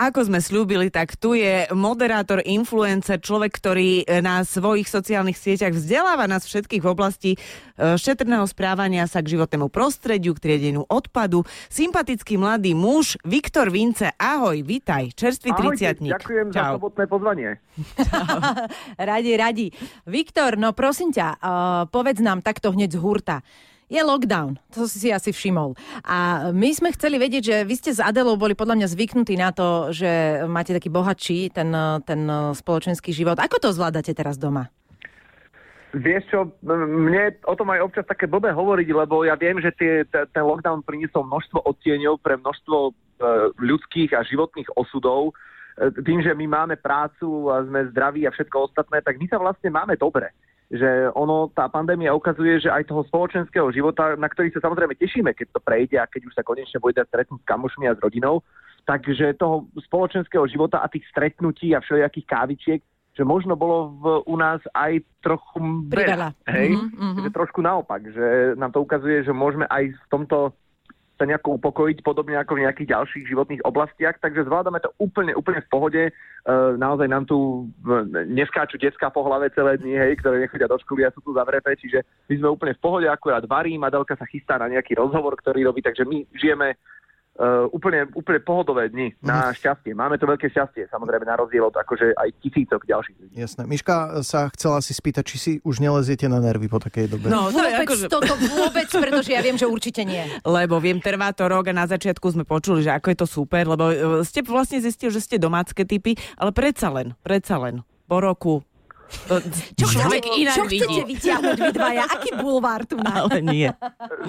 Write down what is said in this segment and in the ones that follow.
ako sme slúbili, tak tu je moderátor, influencer, človek, ktorý na svojich sociálnych sieťach vzdeláva nás všetkých v oblasti e, šetrného správania sa k životnému prostrediu, k triedeniu odpadu. Sympatický mladý muž, Viktor Vince, ahoj, vitaj, čerstvý triciatník. Ďakujem Čau. za sobotné pozvanie. radi, radi. Viktor, no prosím ťa, uh, povedz nám takto hneď z hurta je lockdown. To si si asi všimol. A my sme chceli vedieť, že vy ste s Adelou boli podľa mňa zvyknutí na to, že máte taký bohatší ten, ten spoločenský život. Ako to zvládate teraz doma? Vieš čo, mne o tom aj občas také blbé hovoriť, lebo ja viem, že tie, ten lockdown priniesol množstvo odtieňov pre množstvo e, ľudských a životných osudov. E, tým, že my máme prácu a sme zdraví a všetko ostatné, tak my sa vlastne máme dobre že ono, tá pandémia ukazuje, že aj toho spoločenského života, na ktorý sa samozrejme tešíme, keď to prejde a keď už sa konečne bude stretnúť s kamošmi a s rodinou, takže toho spoločenského života a tých stretnutí a všelijakých kávičiek, že možno bolo v, u nás aj trochu veľa. Hej? Mm-hmm. Že trošku naopak, že nám to ukazuje, že môžeme aj v tomto sa nejako upokojiť, podobne ako v nejakých ďalších životných oblastiach, takže zvládame to úplne, úplne v pohode. E, naozaj nám tu neskáču detská po hlave celé dni, hej, ktoré nechodia do školy a sú tu zavreté, čiže my sme úplne v pohode, akurát varím, Adelka sa chystá na nejaký rozhovor, ktorý robí, takže my žijeme uh, úplne, úplne pohodové dni na mhm. šťastie. Máme to veľké šťastie, samozrejme na rozdiel od akože aj tisícok ďalších ľudí. Jasné. Miška sa chcela si spýtať, či si už neleziete na nervy po takej dobe. No, to vôbec, akože... toto vôbec, pretože ja viem, že určite nie. Lebo viem, trvá to rok a na začiatku sme počuli, že ako je to super, lebo e, ste vlastne zistili, že ste domácké typy, ale predsa len, predsa len po roku čo človek inak čo vidí. chcete vyťahnuť vy dvaja? Aký bulvár tu má? Ale nie.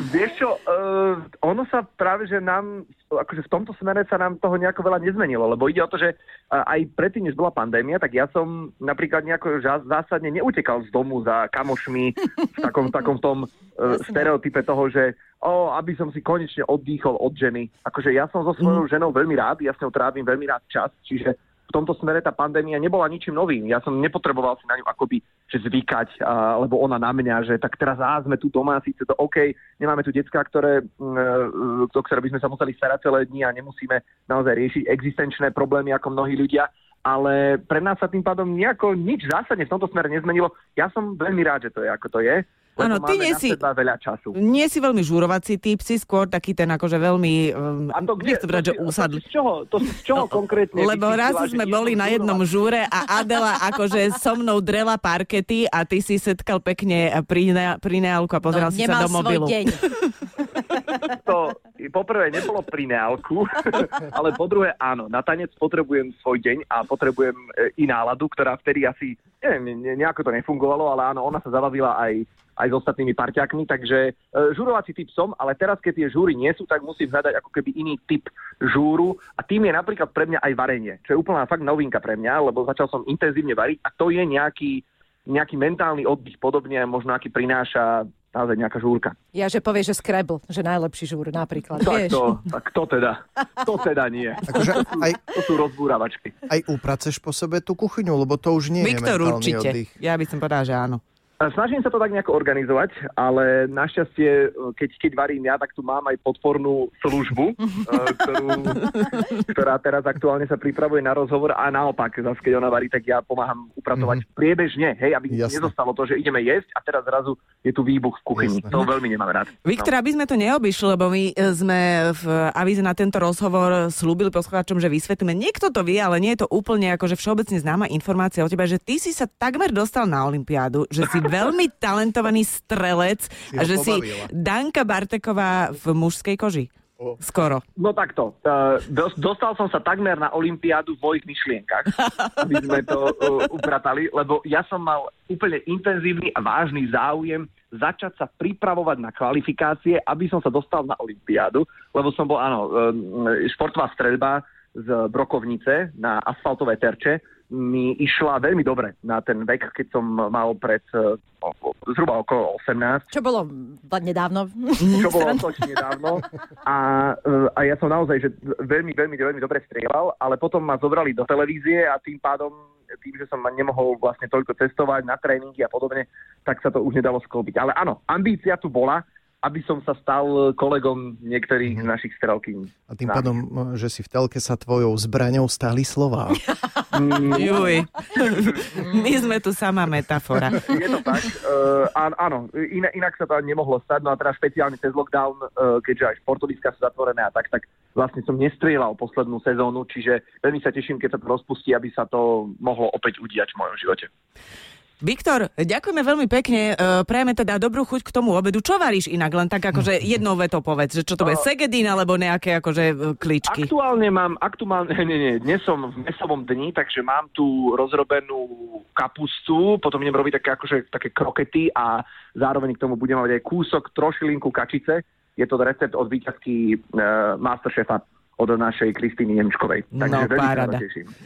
Vieš čo, uh, ono sa práve, že nám, akože v tomto smere sa nám toho nejako veľa nezmenilo, lebo ide o to, že uh, aj predtým, než bola pandémia, tak ja som napríklad nejako zásadne neutekal z domu za kamošmi v takom, takom tom uh, stereotype toho, že o, aby som si konečne oddýchol od ženy. Akože ja som so svojou mm. ženou veľmi rád, ja s ňou trávim veľmi rád čas, čiže v tomto smere tá pandémia nebola ničím novým. Ja som nepotreboval si na ňu akoby že zvykať, a, lebo ona na mňa, že tak teraz á, sme tu doma, síce to OK, nemáme tu detská, ktoré, e, to, ktoré by sme sa museli starať celé dni a nemusíme naozaj riešiť existenčné problémy ako mnohí ľudia, ale pre nás sa tým pádom nejako nič zásadne v tomto smere nezmenilo. Ja som veľmi rád, že to je ako to je. Áno, ty nie si, veľa času. nie si veľmi žurovací typ, si skôr taký ten akože veľmi, um, a to kde, nechcem brať, že úsadli. To, z čoho, to z čoho no, konkrétne? Lebo raz sme boli na jednom žúre a Adela akože so mnou drela parkety a ty si setkal pekne pri, ne, pri neálku a pozeral no, si sa do mobilu. Deň. to poprvé nebolo pri neálku, ale po druhé áno, na tanec potrebujem svoj deň a potrebujem e, i náladu, ktorá vtedy asi, neviem, nejako to nefungovalo, ale áno, ona sa zabavila aj aj s ostatnými parťákmi, takže e, žurovací typ som, ale teraz, keď tie žúry nie sú, tak musím hľadať ako keby iný typ žúru a tým je napríklad pre mňa aj varenie, čo je úplná fakt novinka pre mňa, lebo začal som intenzívne variť a to je nejaký, nejaký mentálny oddych podobne, možno aký prináša naozaj nejaká žúrka. Ja, že povie, že Scrabble, že najlepší žúr napríklad, tak vieš? To, tak to teda, to teda nie. Akože aj, to sú rozbúravačky. Aj upraceš po sebe tú kuchyňu, lebo to už nie Viktor, je mentálny určite. oddych. Ja by som povedala, že áno. Snažím sa to tak nejako organizovať, ale našťastie, keď, keď varím ja, tak tu mám aj podpornú službu, eh, ktorú, ktorá teraz aktuálne sa pripravuje na rozhovor a naopak, zase keď ona varí, tak ja pomáham upratovať mm-hmm. priebežne, hej, aby Jasne. nezostalo to, že ideme jesť a teraz zrazu je tu výbuch v kuchyni. Jasne. To veľmi nemám rád. Viktor, no. aby sme to neobyšli, lebo my eh, sme v avíze na tento rozhovor slúbili poslucháčom, že vysvetlíme. Niekto to vie, ale nie je to úplne akože všeobecne známa informácia o tebe, že ty si sa takmer dostal na Olympiádu, že si veľmi talentovaný strelec si a že pobavila. si Danka Barteková v mužskej koži. Skoro. No takto. Uh, dostal som sa takmer na Olympiádu v mojich myšlienkach, aby sme to uh, upratali, lebo ja som mal úplne intenzívny a vážny záujem začať sa pripravovať na kvalifikácie, aby som sa dostal na Olympiádu, lebo som bol, áno, uh, športová streľba z Brokovnice na asfaltové terče mi išla veľmi dobre na ten vek, keď som mal pred uh, zhruba okolo 18. Čo bolo nedávno. Čo bolo točne nedávno. A, uh, a ja som naozaj že veľmi, veľmi, veľmi dobre strieľal, ale potom ma zobrali do televízie a tým pádom tým, že som nemohol vlastne toľko cestovať na tréningy a podobne, tak sa to už nedalo sklbiť. Ale áno, ambícia tu bola, aby som sa stal kolegom niektorých našich strelkyň. A tým pádom, že si v telke sa tvojou zbraňou stáli slova. Juj. My sme tu sama metafora. Je to tak. Uh, áno, in, inak sa to nemohlo stať. No a teraz špeciálne cez lockdown, uh, keďže aj športoviska sú zatvorené a tak, tak vlastne som nestrieľal poslednú sezónu, čiže veľmi sa teším, keď sa to rozpustí, aby sa to mohlo opäť udiať v mojom živote. Viktor, ďakujeme veľmi pekne. Uh, prajeme teda dobrú chuť k tomu obedu. Čo varíš inak? Len tak akože jednou vetou povedz, že čo to bude segedín alebo nejaké akože e, kličky. Aktuálne mám, aktuálne, nie, nie, dnes som v mesovom dni, takže mám tu rozrobenú kapustu, potom idem robiť také, akože, také krokety a zároveň k tomu budem mať aj kúsok trošilinku kačice. Je to recept od výťazky uh, Masterchefa od našej Kristýny Nemčkovej. Takže no, pára.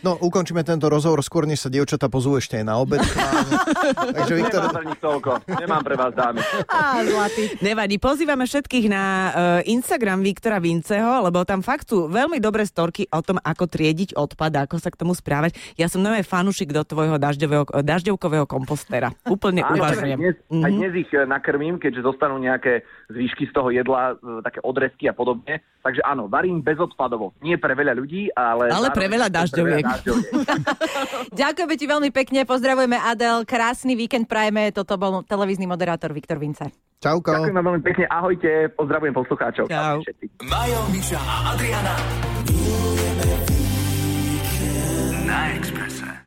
No, ukončíme tento rozhovor skôr, než sa dievčatá pozú ešte aj na obed. Takže Viktor... Nemám pre nich toľko. Nemám pre vás dámy. Á, zlatý. Nevadí, pozývame všetkých na uh, Instagram Viktora Vinceho, lebo tam fakt sú veľmi dobré storky o tom, ako triediť odpad, ako sa k tomu správať. Ja som nové fanúšik do tvojho dažďového, dažďovkového kompostera. Úplne uvažujem. Dnes, mm-hmm. Aj dnes ich eh, nakrmím, keďže zostanú nejaké zvyšky z toho jedla, také odrezky a podobne. Takže áno, varím bez odpadu odpadovo. Nie pre veľa ľudí, ale... Ale pre veľa dažďoviek. Ďakujeme ti veľmi pekne, pozdravujeme Adel, krásny víkend prajeme, toto bol televízny moderátor Viktor Vince. Čauko. Ďakujem veľmi pekne, ahojte, pozdravujem poslucháčov. Čau. Majo, Miša a Adriana